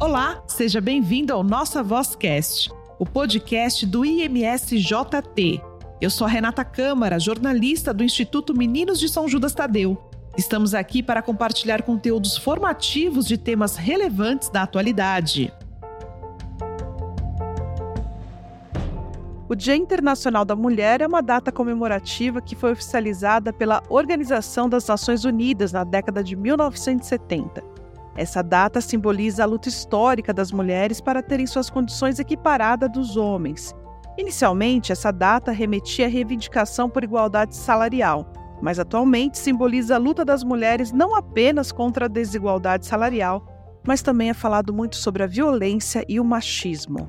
Olá, seja bem-vindo ao Nossa Vozcast, o podcast do IMSJT. Eu sou a Renata Câmara, jornalista do Instituto Meninos de São Judas Tadeu. Estamos aqui para compartilhar conteúdos formativos de temas relevantes da atualidade. O Dia Internacional da Mulher é uma data comemorativa que foi oficializada pela Organização das Nações Unidas na década de 1970. Essa data simboliza a luta histórica das mulheres para terem suas condições equiparadas dos homens. Inicialmente, essa data remetia à reivindicação por igualdade salarial, mas atualmente simboliza a luta das mulheres não apenas contra a desigualdade salarial, mas também é falado muito sobre a violência e o machismo.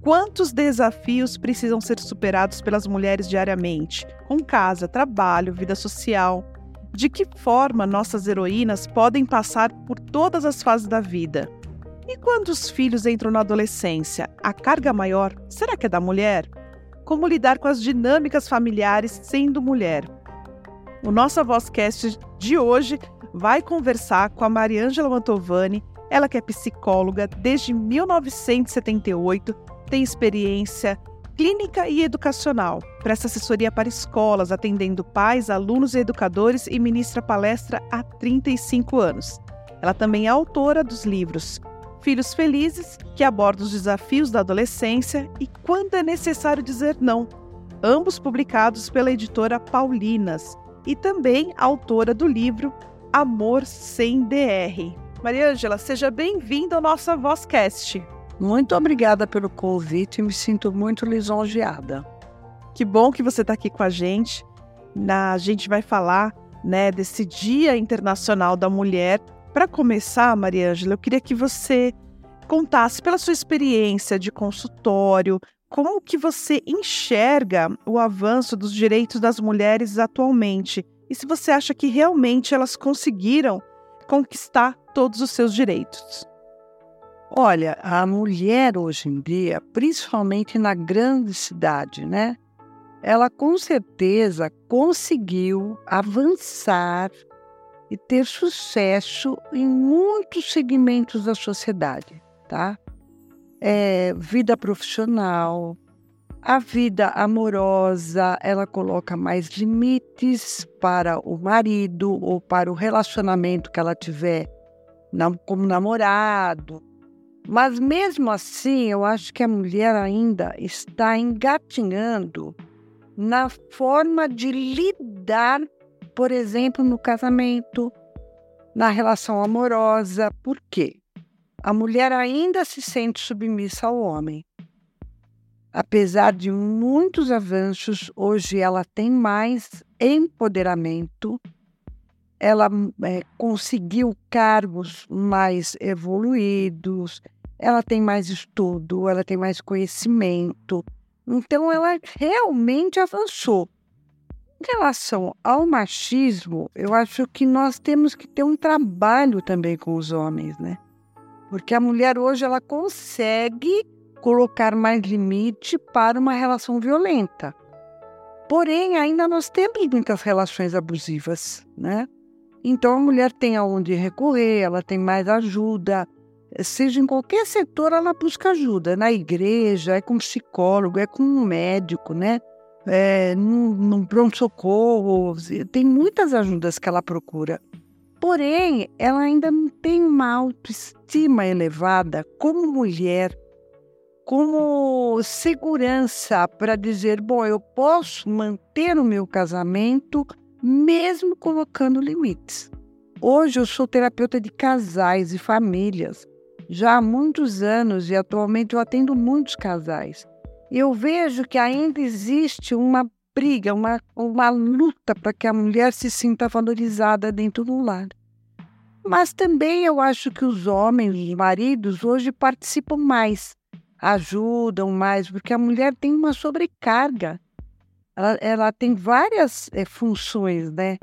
Quantos desafios precisam ser superados pelas mulheres diariamente, com casa, trabalho, vida social, de que forma nossas heroínas podem passar por todas as fases da vida. E quando os filhos entram na adolescência, a carga maior será que é da mulher? Como lidar com as dinâmicas familiares sendo mulher? O nosso Vozcast de hoje vai conversar com a Mariângela Mantovani, ela que é psicóloga desde 1978, tem experiência clínica e educacional. Presta assessoria para escolas, atendendo pais, alunos e educadores e ministra palestra há 35 anos. Ela também é autora dos livros Filhos Felizes, que aborda os desafios da adolescência e quando é necessário dizer não, ambos publicados pela editora Paulinas, e também autora do livro Amor Sem DR. Maria Ângela, seja bem-vinda ao nosso Vozcast. Muito obrigada pelo convite, me sinto muito lisonjeada. Que bom que você está aqui com a gente. A gente vai falar né, desse Dia Internacional da Mulher. Para começar, Maria Ângela, eu queria que você contasse pela sua experiência de consultório, como que você enxerga o avanço dos direitos das mulheres atualmente e se você acha que realmente elas conseguiram conquistar todos os seus direitos. Olha, a mulher hoje em dia, principalmente na grande cidade, né? Ela com certeza conseguiu avançar e ter sucesso em muitos segmentos da sociedade, tá? É, vida profissional, a vida amorosa, ela coloca mais limites para o marido ou para o relacionamento que ela tiver como namorado, mas mesmo assim, eu acho que a mulher ainda está engatinhando na forma de lidar, por exemplo, no casamento, na relação amorosa. Por quê? A mulher ainda se sente submissa ao homem. Apesar de muitos avanços, hoje ela tem mais empoderamento, ela é, conseguiu cargos mais evoluídos, ela tem mais estudo, ela tem mais conhecimento. Então, ela realmente avançou. Em relação ao machismo, eu acho que nós temos que ter um trabalho também com os homens, né? Porque a mulher hoje ela consegue colocar mais limite para uma relação violenta. Porém, ainda nós temos muitas relações abusivas, né? Então a mulher tem aonde recorrer, ela tem mais ajuda, seja em qualquer setor, ela busca ajuda. Na igreja, é com psicólogo, é com um médico, né? É, no, no pronto-socorro, tem muitas ajudas que ela procura. Porém, ela ainda não tem uma autoestima elevada como mulher, como segurança para dizer: bom, eu posso manter o meu casamento mesmo colocando limites. Hoje eu sou terapeuta de casais e famílias já há muitos anos e atualmente eu atendo muitos casais. Eu vejo que ainda existe uma briga, uma, uma luta para que a mulher se sinta valorizada dentro do lar. Mas também eu acho que os homens, os maridos, hoje participam mais, ajudam mais, porque a mulher tem uma sobrecarga. Ela, ela tem várias é, funções, né?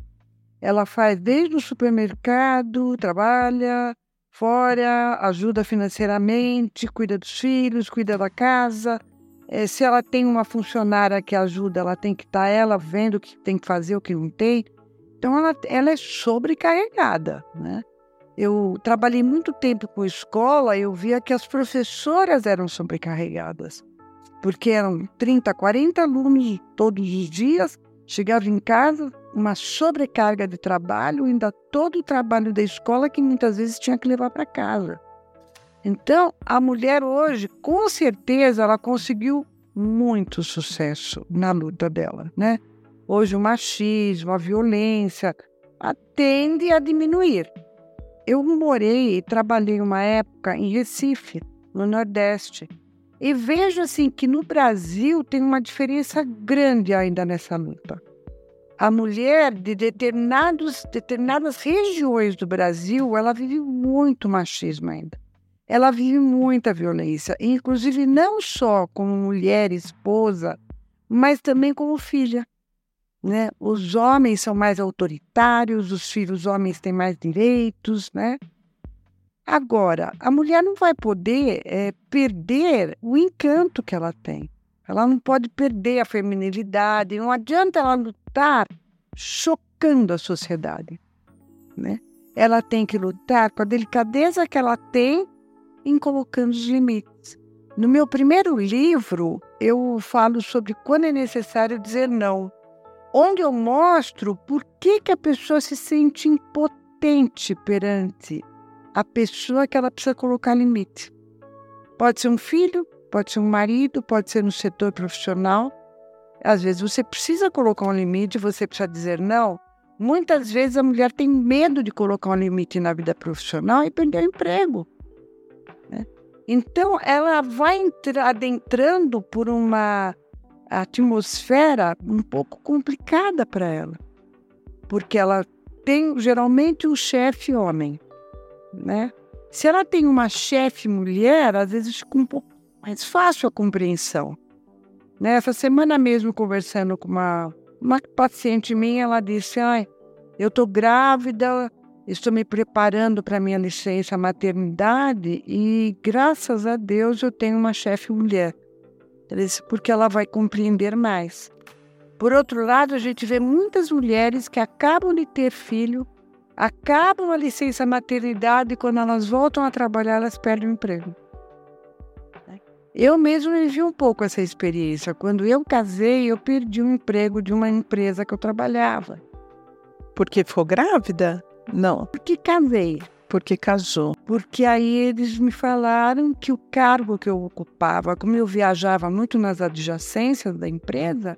Ela faz desde o supermercado, trabalha, fora, ajuda financeiramente, cuida dos filhos, cuida da casa. É, se ela tem uma funcionária que ajuda, ela tem que estar tá ela vendo o que tem que fazer, o que não tem. Então ela, ela é sobrecarregada, né? eu trabalhei muito tempo com escola, eu via que as professoras eram sobrecarregadas, porque eram 30, 40 alunos todos os dias, chegava em casa, uma sobrecarga de trabalho, ainda todo o trabalho da escola que muitas vezes tinha que levar para casa. Então, a mulher hoje, com certeza, ela conseguiu muito sucesso na luta dela, né? Hoje o machismo, a violência tende a diminuir. Eu morei e trabalhei uma época em Recife, no Nordeste, e vejo assim que no Brasil tem uma diferença grande ainda nessa luta. A mulher de determinados, determinadas regiões do Brasil, ela vive muito machismo ainda. Ela vive muita violência, inclusive não só como mulher, esposa, mas também como filha. Né? Os homens são mais autoritários, os filhos homens têm mais direitos, né? Agora, a mulher não vai poder é, perder o encanto que ela tem. Ela não pode perder a feminilidade, não adianta ela lutar chocando a sociedade, né? Ela tem que lutar com a delicadeza que ela tem em colocando os limites. No meu primeiro livro, eu falo sobre quando é necessário dizer não onde eu mostro por que, que a pessoa se sente impotente perante a pessoa que ela precisa colocar limite. Pode ser um filho, pode ser um marido, pode ser no setor profissional. Às vezes você precisa colocar um limite, você precisa dizer não. Muitas vezes a mulher tem medo de colocar um limite na vida profissional e perder o emprego. Né? Então ela vai adentrando por uma atmosfera um pouco complicada para ela, porque ela tem geralmente um chefe homem, né? Se ela tem uma chefe mulher, às vezes fica um pouco mais fácil a compreensão. Né? Essa semana mesmo, conversando com uma, uma paciente minha, ela disse: Ai, eu estou grávida, estou me preparando para minha licença maternidade e, graças a Deus, eu tenho uma chefe mulher porque ela vai compreender mais. Por outro lado, a gente vê muitas mulheres que acabam de ter filho, acabam a licença maternidade e quando elas voltam a trabalhar, elas perdem o emprego. Eu mesmo vivi um pouco essa experiência. Quando eu casei, eu perdi um emprego de uma empresa que eu trabalhava. Porque ficou grávida? Não. Porque casei. Porque casou. Porque aí eles me falaram que o cargo que eu ocupava, como eu viajava muito nas adjacências da empresa,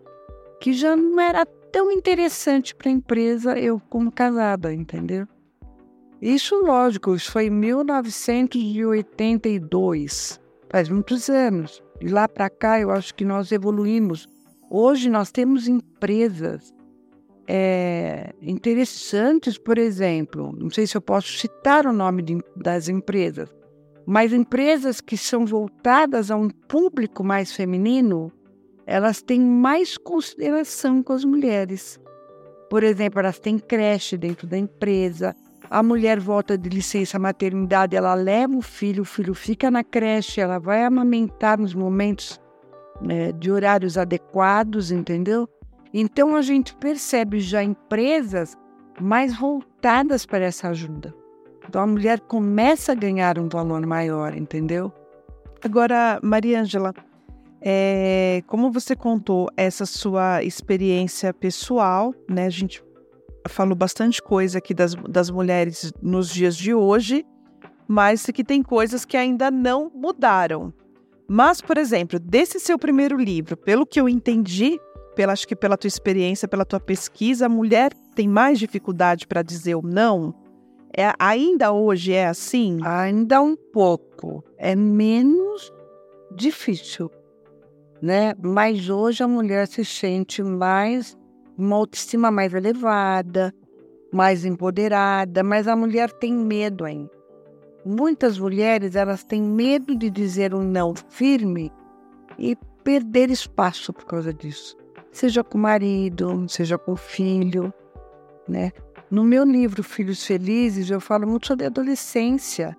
que já não era tão interessante para a empresa eu como casada, entendeu? Isso, lógico, isso foi em 1982, faz muitos anos. De lá para cá, eu acho que nós evoluímos. Hoje nós temos empresas é, interessantes, por exemplo, não sei se eu posso citar o nome de, das empresas, mas empresas que são voltadas a um público mais feminino, elas têm mais consideração com as mulheres. Por exemplo, elas têm creche dentro da empresa, a mulher volta de licença maternidade, ela leva o filho, o filho fica na creche, ela vai amamentar nos momentos é, de horários adequados, entendeu? Então a gente percebe já empresas mais voltadas para essa ajuda. Então a mulher começa a ganhar um valor maior, entendeu? Agora, Maria Ângela, é, como você contou essa sua experiência pessoal, né? A gente falou bastante coisa aqui das, das mulheres nos dias de hoje, mas que tem coisas que ainda não mudaram. Mas, por exemplo, desse seu primeiro livro, pelo que eu entendi, pela, acho que pela tua experiência, pela tua pesquisa, a mulher tem mais dificuldade para dizer o não? É, ainda hoje é assim? Ainda um pouco. É menos difícil, né? Mas hoje a mulher se sente mais, uma autoestima mais elevada, mais empoderada, mas a mulher tem medo ainda. Muitas mulheres, elas têm medo de dizer um não firme e perder espaço por causa disso seja com o marido, seja com o filho, né? No meu livro Filhos Felizes, eu falo muito sobre adolescência.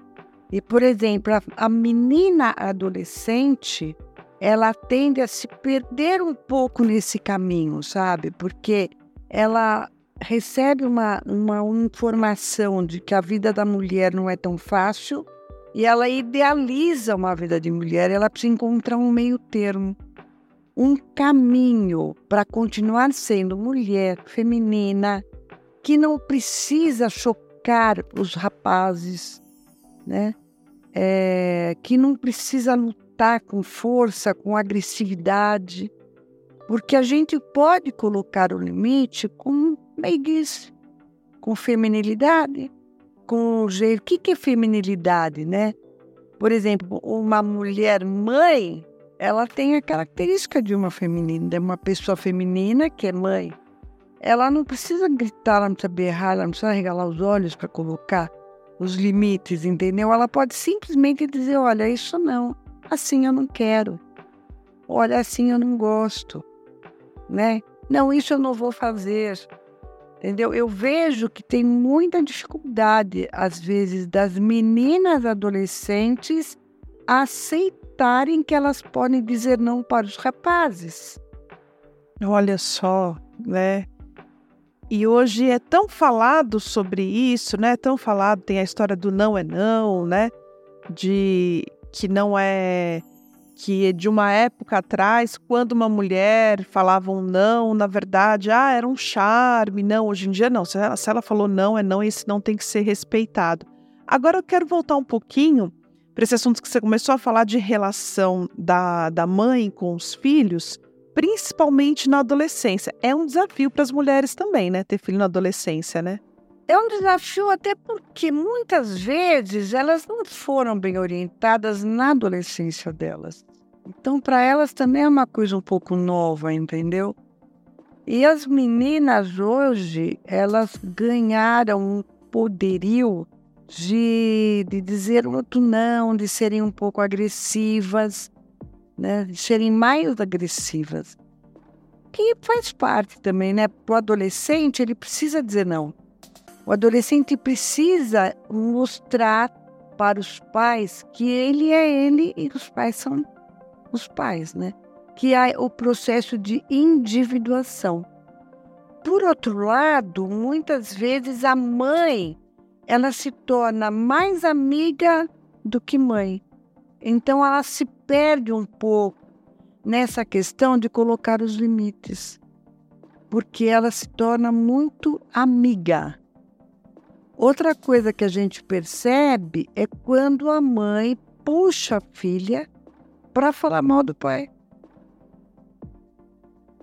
E, por exemplo, a, a menina adolescente, ela tende a se perder um pouco nesse caminho, sabe? Porque ela recebe uma, uma informação de que a vida da mulher não é tão fácil e ela idealiza uma vida de mulher, ela precisa encontrar um meio termo, um caminho para continuar sendo mulher feminina, que não precisa chocar os rapazes, né? É, que não precisa lutar com força, com agressividade, porque a gente pode colocar o limite com meiguice, com feminilidade, com jeito. O que, que é feminilidade, né? Por exemplo, uma mulher mãe, ela tem a característica de uma feminina, de uma pessoa feminina que é mãe. Ela não precisa gritar, ela não precisa berrar, ela não precisa regalar os olhos para colocar os limites, entendeu? Ela pode simplesmente dizer: olha, isso não, assim eu não quero, olha, assim eu não gosto, né? Não, isso eu não vou fazer. Entendeu? Eu vejo que tem muita dificuldade, às vezes, das meninas adolescentes aceitarem que elas podem dizer não para os rapazes. Olha só, né? E hoje é tão falado sobre isso, né? Tão falado, tem a história do não é não, né? De que não é que de uma época atrás, quando uma mulher falava um não, na verdade, ah, era um charme, não, hoje em dia não. Se ela, se ela falou não, é não, e esse não tem que ser respeitado. Agora eu quero voltar um pouquinho para esse assunto que você começou a falar de relação da, da mãe com os filhos, principalmente na adolescência. É um desafio para as mulheres também, né? Ter filho na adolescência, né? É um desafio até porque muitas vezes elas não foram bem orientadas na adolescência delas. Então, para elas também é uma coisa um pouco nova, entendeu? E as meninas hoje, elas ganharam um poderio de, de dizer outro não, de serem um pouco agressivas, né? de serem mais agressivas. Que faz parte também, né? Para o adolescente, ele precisa dizer não. O adolescente precisa mostrar para os pais que ele é ele e os pais são os pais, né? Que há o processo de individuação. Por outro lado, muitas vezes a mãe ela se torna mais amiga do que mãe. Então ela se perde um pouco nessa questão de colocar os limites, porque ela se torna muito amiga. Outra coisa que a gente percebe é quando a mãe puxa a filha para falar mal do pai.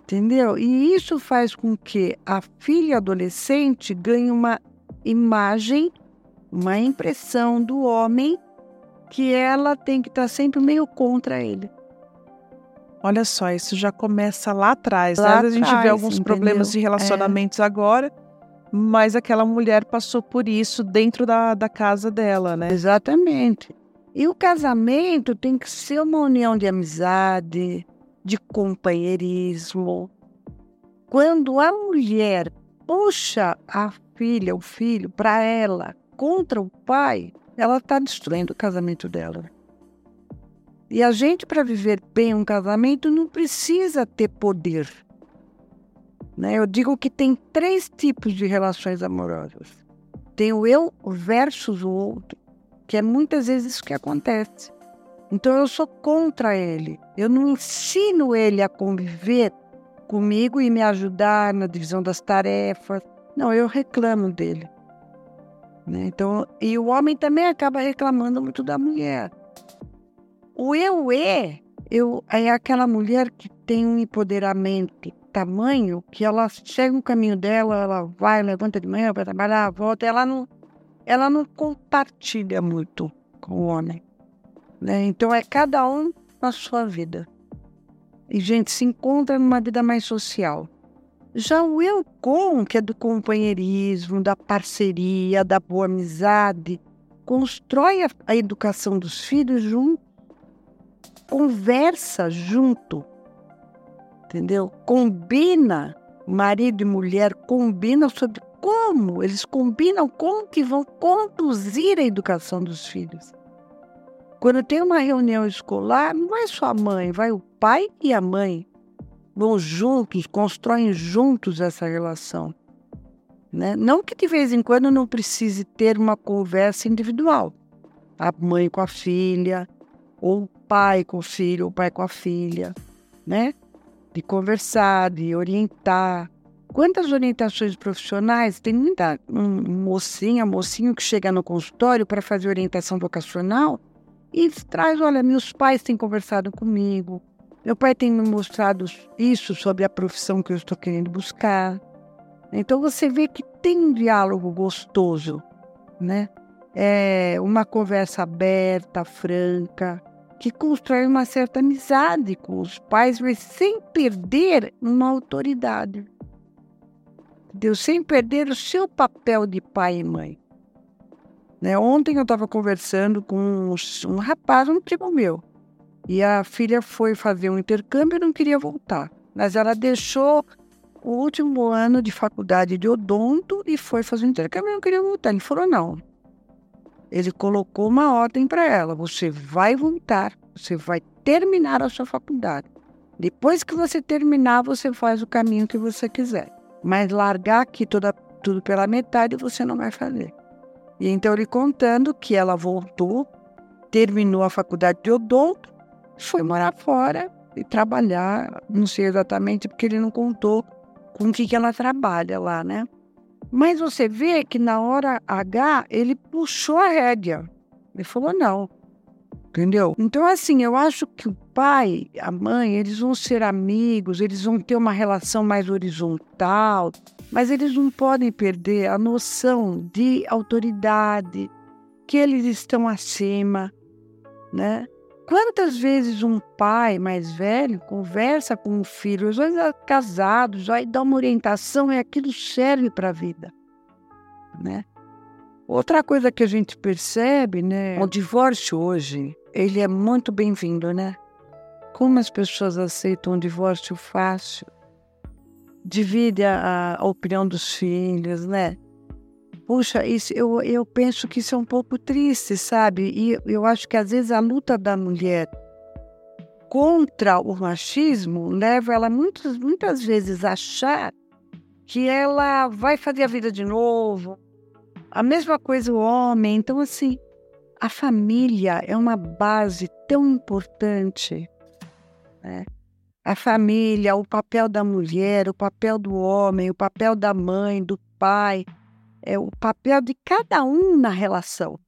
Entendeu? E isso faz com que a filha adolescente ganhe uma imagem, uma impressão do homem que ela tem que estar tá sempre meio contra ele. Olha só, isso já começa lá atrás. Né? Lá né? A gente vê alguns entendeu? problemas de relacionamentos é. agora mas aquela mulher passou por isso dentro da, da casa dela, né? Exatamente. E o casamento tem que ser uma união de amizade, de companheirismo. Quando a mulher puxa a filha, o filho, para ela contra o pai, ela está destruindo o casamento dela. E a gente, para viver bem um casamento, não precisa ter poder. Né? Eu digo que tem três tipos de relações amorosas. Tem o eu versus o outro, que é muitas vezes isso que acontece. Então eu sou contra ele. Eu não ensino ele a conviver comigo e me ajudar na divisão das tarefas. Não, eu reclamo dele. Né? Então, e o homem também acaba reclamando muito da mulher. O eu é, eu é aquela mulher que tem um empoderamento tamanho que ela chega no caminho dela, ela vai, levanta de manhã para trabalhar, volta, ela não, ela não compartilha muito com o homem. Né? Então é cada um na sua vida. E gente se encontra numa vida mais social. Já o eu com, que é do companheirismo, da parceria, da boa amizade, constrói a, a educação dos filhos junto, conversa junto, entendeu? Combina, marido e mulher combinam sobre como, eles combinam como que vão conduzir a educação dos filhos. Quando tem uma reunião escolar, não é só a mãe, vai o pai e a mãe. Vão juntos, constroem juntos essa relação. Né? Não que de vez em quando não precise ter uma conversa individual. A mãe com a filha, ou o pai com o filho, ou o pai com a filha, né? De conversar, de orientar. Quantas orientações profissionais? Tem muita um, mocinha, mocinho que chega no consultório para fazer orientação vocacional e traz, olha, meus pais têm conversado comigo, meu pai tem me mostrado isso sobre a profissão que eu estou querendo buscar. Então você vê que tem um diálogo gostoso, né? É uma conversa aberta, franca, que constrói uma certa amizade com os pais, mas sem perder uma autoridade. Entendeu? Sem perder o seu papel de pai e mãe. Né? Ontem eu estava conversando com um rapaz, um primo meu, e a filha foi fazer um intercâmbio e não queria voltar. Mas ela deixou o último ano de faculdade de odonto e foi fazer um intercâmbio e não queria voltar. Ele falou: não. Ele colocou uma ordem para ela: você vai voltar, você vai terminar a sua faculdade. Depois que você terminar, você faz o caminho que você quiser. Mas largar aqui toda, tudo pela metade você não vai fazer. E então ele contando que ela voltou, terminou a faculdade de odonto, foi morar fora e trabalhar, não sei exatamente porque ele não contou com o que, que ela trabalha lá, né? Mas você vê que na hora H ele puxou a rédea. Ele falou não. Entendeu? Então, assim, eu acho que o pai, a mãe, eles vão ser amigos, eles vão ter uma relação mais horizontal, mas eles não podem perder a noção de autoridade, que eles estão acima, né? Quantas vezes um pai mais velho conversa com um filho, os dois casados, vai dar uma orientação e aquilo serve para a vida, né? Outra coisa que a gente percebe, né? O divórcio hoje, ele é muito bem-vindo, né? Como as pessoas aceitam um divórcio fácil, divide a, a opinião dos filhos, né? Puxa, isso, eu, eu penso que isso é um pouco triste, sabe? E eu acho que às vezes a luta da mulher contra o machismo leva ela muitas, muitas vezes a achar que ela vai fazer a vida de novo. A mesma coisa o homem. Então, assim, a família é uma base tão importante. Né? A família, o papel da mulher, o papel do homem, o papel da mãe, do pai é o papel de cada um na relação.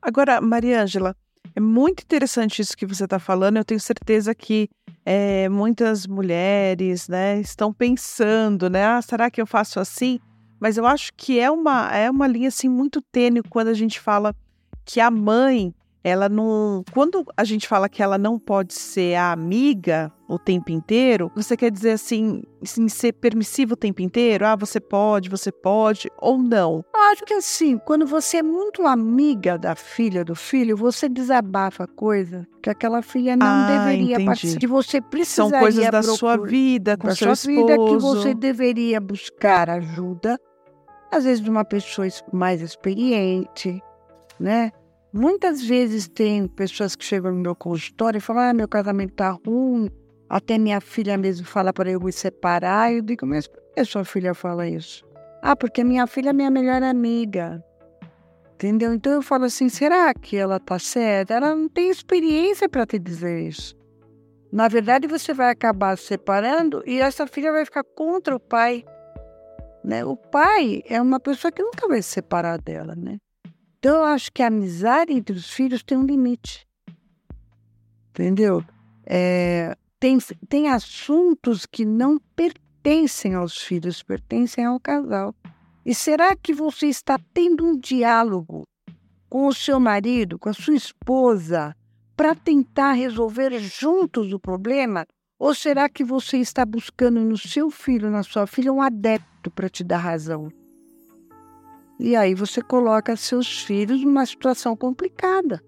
Agora, Mariângela, é muito interessante isso que você está falando. Eu tenho certeza que é, muitas mulheres né, estão pensando, né? Ah, será que eu faço assim? Mas eu acho que é uma, é uma linha assim, muito tênue quando a gente fala que a mãe ela não. Quando a gente fala que ela não pode ser a amiga o tempo inteiro, você quer dizer assim, assim, ser permissivo o tempo inteiro? Ah, você pode, você pode, ou não? Acho que assim, quando você é muito amiga da filha, do filho, você desabafa coisa que aquela filha não ah, deveria entendi. participar. Que você precisaria São coisas da procurar, sua vida, com da seu sua esposo. vida que você deveria buscar ajuda, às vezes de uma pessoa mais experiente, né? Muitas vezes tem pessoas que chegam no meu consultório e falam: ah, meu casamento tá ruim. Até minha filha mesmo fala para eu me separar. Eu digo: mas por que sua filha fala isso? Ah, porque minha filha é minha melhor amiga. Entendeu? Então eu falo assim: será que ela tá certa? Ela não tem experiência para te dizer isso. Na verdade, você vai acabar se separando e essa filha vai ficar contra o pai. Né? O pai é uma pessoa que nunca vai se separar dela, né? Então, eu acho que a amizade entre os filhos tem um limite. Entendeu? É, tem, tem assuntos que não pertencem aos filhos, pertencem ao casal. E será que você está tendo um diálogo com o seu marido, com a sua esposa, para tentar resolver juntos o problema? Ou será que você está buscando no seu filho, na sua filha, um adepto para te dar razão? E aí você coloca seus filhos numa situação complicada.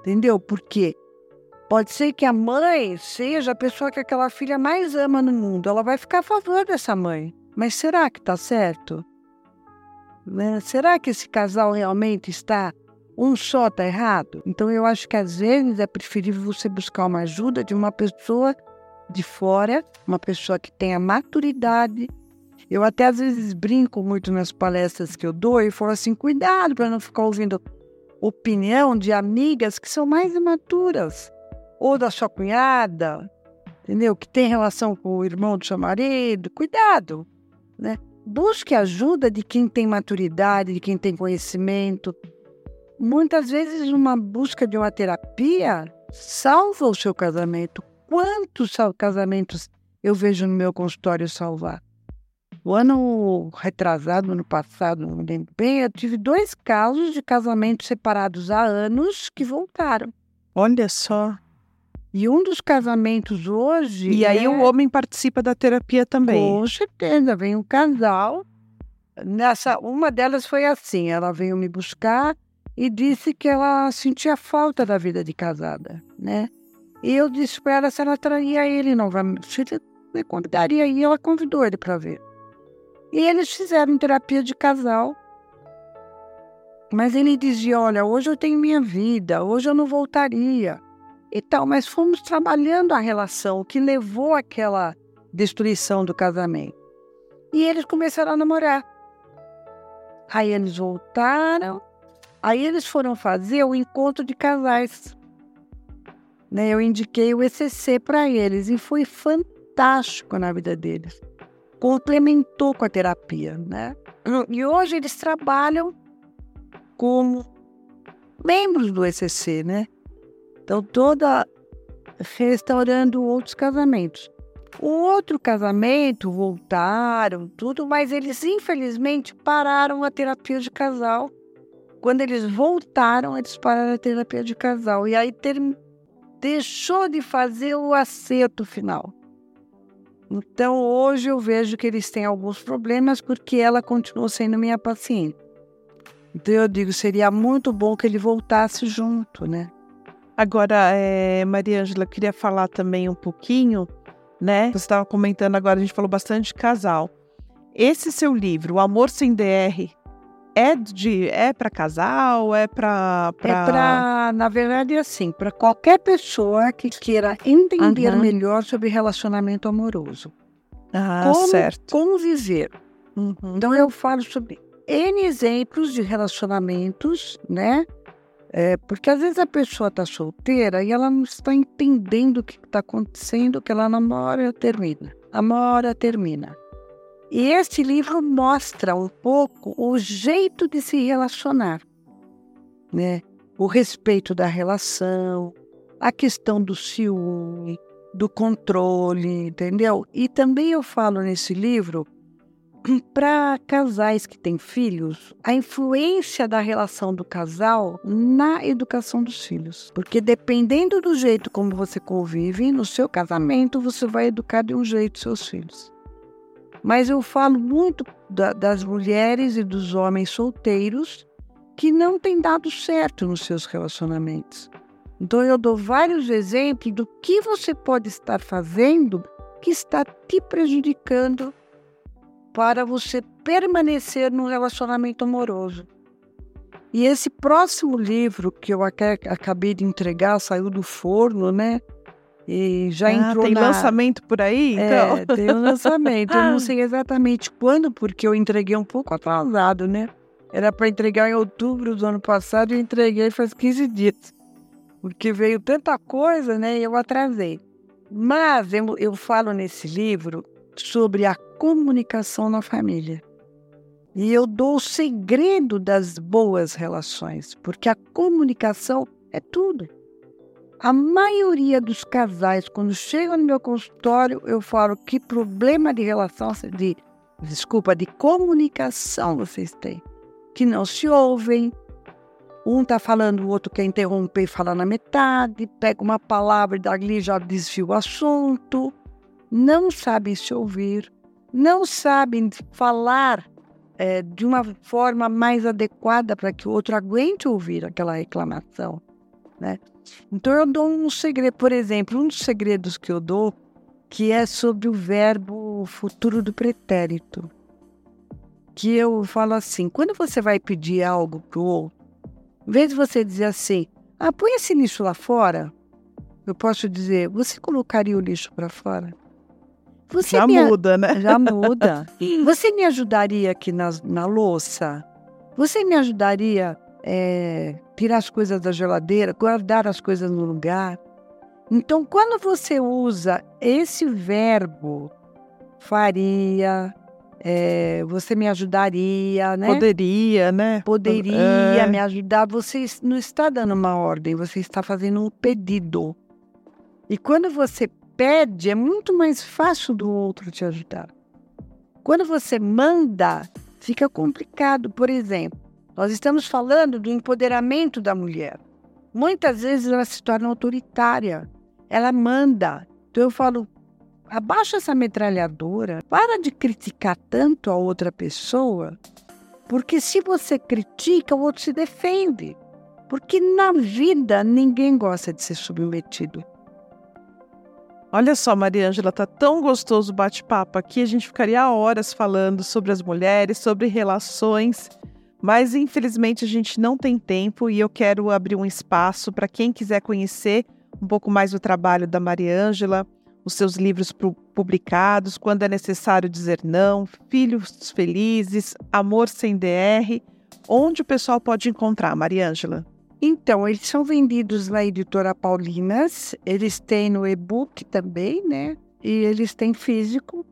Entendeu? Porque pode ser que a mãe seja a pessoa que aquela filha mais ama no mundo. Ela vai ficar a favor dessa mãe. Mas será que está certo? Né? Será que esse casal realmente está um só está errado? Então eu acho que às vezes é preferível você buscar uma ajuda de uma pessoa de fora, uma pessoa que tenha maturidade Eu até às vezes brinco muito nas palestras que eu dou e falo assim: cuidado para não ficar ouvindo opinião de amigas que são mais imaturas, ou da sua cunhada, entendeu? Que tem relação com o irmão do seu marido. Cuidado, né? Busque ajuda de quem tem maturidade, de quem tem conhecimento. Muitas vezes, uma busca de uma terapia salva o seu casamento. Quantos casamentos eu vejo no meu consultório salvar? O ano retrasado, ano passado, não me lembro bem, eu tive dois casos de casamentos separados há anos que voltaram. Olha só. E um dos casamentos hoje. E aí é... o homem participa da terapia também. Com certeza, vem um casal. Nessa, uma delas foi assim: ela veio me buscar e disse que ela sentia falta da vida de casada, né? E eu disse para ela se ela traria ele novamente, se ele convidaria e ela convidou ele para ver. E eles fizeram terapia de casal. Mas ele dizia: Olha, hoje eu tenho minha vida, hoje eu não voltaria. E tal, mas fomos trabalhando a relação que levou àquela destruição do casamento. E eles começaram a namorar. Aí eles voltaram, aí eles foram fazer o encontro de casais. Né, eu indiquei o ECC para eles e foi fantástico na vida deles complementou com a terapia, né? E hoje eles trabalham como membros do ECC, né? Então, toda restaurando outros casamentos. O outro casamento voltaram, tudo, mas eles infelizmente pararam a terapia de casal. Quando eles voltaram, eles pararam a terapia de casal. E aí ter, deixou de fazer o acerto final. Então hoje eu vejo que eles têm alguns problemas porque ela continua sendo minha paciente. Então eu digo, seria muito bom que ele voltasse junto, né? Agora, é, Maria Ângela, queria falar também um pouquinho, né? Você estava comentando agora, a gente falou bastante de casal. Esse seu livro, O Amor Sem DR, é de é para casal, é para pra... é para, na verdade, é assim, para qualquer pessoa que queira entender uhum. melhor sobre relacionamento amoroso. Ah, como certo. conviver. Uhum. Então eu falo sobre N exemplos de relacionamentos, né? É, porque às vezes a pessoa está solteira e ela não está entendendo o que está acontecendo, que ela namora, termina. Namora, termina. E este livro mostra um pouco o jeito de se relacionar, né? O respeito da relação, a questão do ciúme, do controle, entendeu? E também eu falo nesse livro para casais que têm filhos, a influência da relação do casal na educação dos filhos. Porque dependendo do jeito como você convive, no seu casamento, você vai educar de um jeito seus filhos. Mas eu falo muito da, das mulheres e dos homens solteiros que não têm dado certo nos seus relacionamentos. Então eu dou vários exemplos do que você pode estar fazendo que está te prejudicando para você permanecer num relacionamento amoroso. E esse próximo livro que eu acabei de entregar, saiu do forno, né? E já ah, entrou tem na... lançamento por aí? Então. É, tem um lançamento. eu não sei exatamente quando, porque eu entreguei um pouco atrasado, né? Era para entregar em outubro do ano passado e entreguei faz 15 dias. Porque veio tanta coisa, né? E eu atrasei. Mas eu, eu falo nesse livro sobre a comunicação na família. E eu dou o segredo das boas relações, porque a comunicação é tudo. A maioria dos casais, quando chegam no meu consultório, eu falo que problema de relação, de, desculpa, de comunicação vocês têm. Que não se ouvem, um está falando, o outro quer interromper e falar na metade, pega uma palavra e dali já desvia o assunto, não sabem se ouvir, não sabem falar é, de uma forma mais adequada para que o outro aguente ouvir aquela reclamação. Né? Então eu dou um segredo, por exemplo, um dos segredos que eu dou, que é sobre o verbo futuro do pretérito. Que eu falo assim, quando você vai pedir algo para o outro, em vez de você dizer assim, ah, põe esse lixo lá fora, eu posso dizer, você colocaria o lixo para fora? Você já me, muda, né? Já muda. Você me ajudaria aqui na, na louça? Você me ajudaria é, tirar as coisas da geladeira, guardar as coisas no lugar? Então, quando você usa esse verbo, faria, é, você me ajudaria, né? Poderia, né? Poderia é. me ajudar. Você não está dando uma ordem, você está fazendo um pedido. E quando você pede, é muito mais fácil do outro te ajudar. Quando você manda, fica complicado. Por exemplo, nós estamos falando do empoderamento da mulher. Muitas vezes ela se torna autoritária ela manda. Então eu falo, abaixa essa metralhadora, para de criticar tanto a outra pessoa, porque se você critica, o outro se defende. Porque na vida ninguém gosta de ser submetido. Olha só, Mariângela, tá tão gostoso o bate-papo aqui, a gente ficaria horas falando sobre as mulheres, sobre relações, mas infelizmente a gente não tem tempo e eu quero abrir um espaço para quem quiser conhecer um pouco mais do trabalho da Mariângela, os seus livros publicados, Quando é Necessário Dizer Não, Filhos Felizes, Amor Sem DR. Onde o pessoal pode encontrar, Mariângela? Então, eles são vendidos na editora Paulinas, eles têm no e-book também, né? E eles têm físico.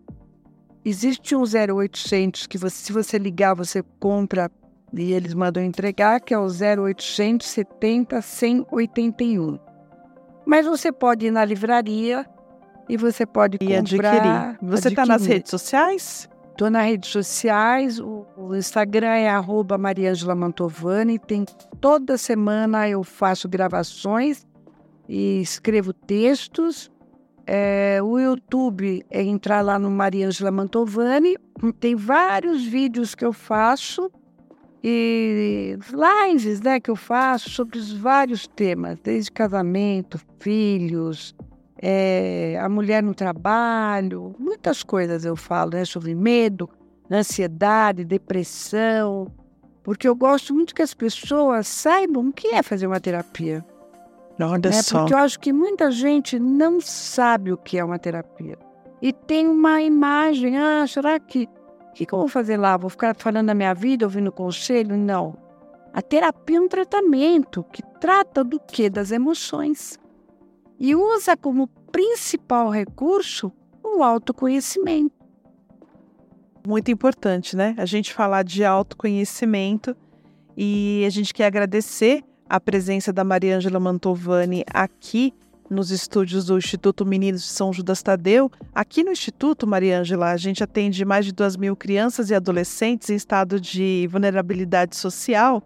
Existe um 0800 que você, se você ligar, você compra e eles mandam entregar, que é o 0800 70 181. Mas você pode ir na livraria e você pode e comprar. Adquirir. Você está nas redes sociais? Estou nas redes sociais. O, o Instagram é arroba Mariangela Mantovani. Tem toda semana eu faço gravações e escrevo textos. É, o YouTube é entrar lá no Mariangela Mantovani. Tem vários vídeos que eu faço e lives né, que eu faço sobre os vários temas, desde casamento, filhos, é, a mulher no trabalho, muitas coisas eu falo né, sobre medo, ansiedade, depressão, porque eu gosto muito que as pessoas saibam o que é fazer uma terapia. Olha né? só. Porque eu acho que muita gente não sabe o que é uma terapia. E tem uma imagem, ah, será que que, que eu vou fazer lá? Vou ficar falando da minha vida, ouvindo conselho? Não. A terapia é um tratamento que trata do que? Das emoções. E usa como principal recurso o autoconhecimento. Muito importante, né? A gente falar de autoconhecimento e a gente quer agradecer a presença da Mariângela Mantovani aqui nos estúdios do Instituto Meninos de São Judas Tadeu. Aqui no Instituto, Mariângela, a gente atende mais de 2 mil crianças e adolescentes em estado de vulnerabilidade social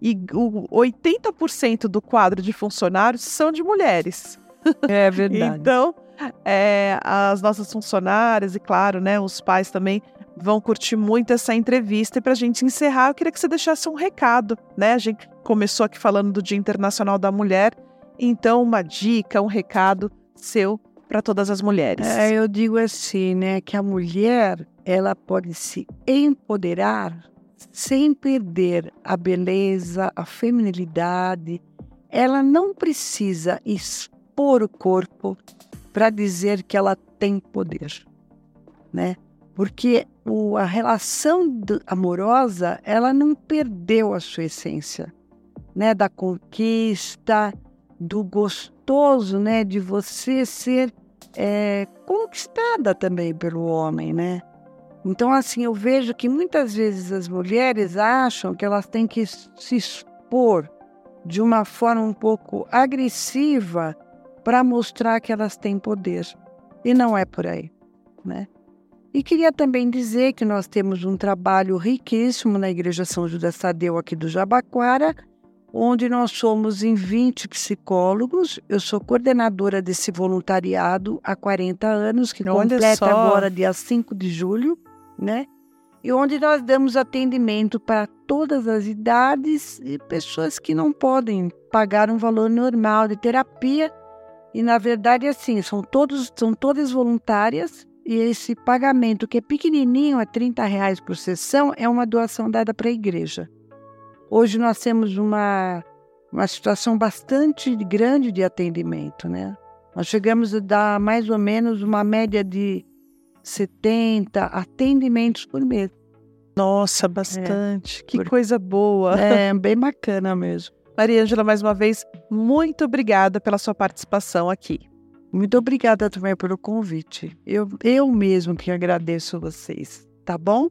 e o 80% do quadro de funcionários são de mulheres. É verdade. então, é, as nossas funcionárias e, claro, né, os pais também vão curtir muito essa entrevista. E para a gente encerrar, eu queria que você deixasse um recado. Né? A gente começou aqui falando do Dia Internacional da Mulher então, uma dica, um recado seu para todas as mulheres. É, eu digo assim, né, que a mulher ela pode se empoderar sem perder a beleza, a feminilidade. Ela não precisa expor o corpo para dizer que ela tem poder, né? Porque o, a relação amorosa ela não perdeu a sua essência, né? Da conquista, do gostoso, né, de você ser é, conquistada também pelo homem, né? Então, assim, eu vejo que muitas vezes as mulheres acham que elas têm que se expor de uma forma um pouco agressiva para mostrar que elas têm poder. E não é por aí, né? E queria também dizer que nós temos um trabalho riquíssimo na Igreja São Judas Tadeu aqui do Jabaquara, onde nós somos em 20 psicólogos. Eu sou coordenadora desse voluntariado há 40 anos, que Olha completa só. agora dia 5 de julho, né? E onde nós damos atendimento para todas as idades e pessoas que não podem pagar um valor normal de terapia. E na verdade, assim, são, todos, são todas voluntárias e esse pagamento, que é pequenininho, é 30 reais por sessão, é uma doação dada para a igreja. Hoje nós temos uma, uma situação bastante grande de atendimento, né? Nós chegamos a dar mais ou menos uma média de 70 atendimentos por mês. Nossa, bastante. É, que coisa boa. É, bem bacana mesmo. Maria Ângela, mais uma vez, muito obrigada pela sua participação aqui. Muito obrigada também pelo convite. Eu, eu mesmo que agradeço vocês, tá bom?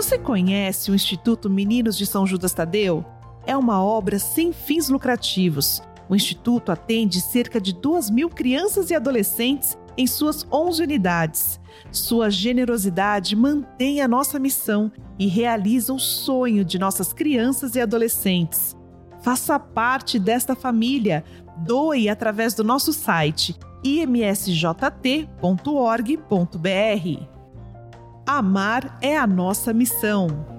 Você conhece o Instituto Meninos de São Judas Tadeu? É uma obra sem fins lucrativos. O Instituto atende cerca de 2 mil crianças e adolescentes em suas 11 unidades. Sua generosidade mantém a nossa missão e realiza o sonho de nossas crianças e adolescentes. Faça parte desta família. Doe através do nosso site imsjt.org.br. Amar é a nossa missão.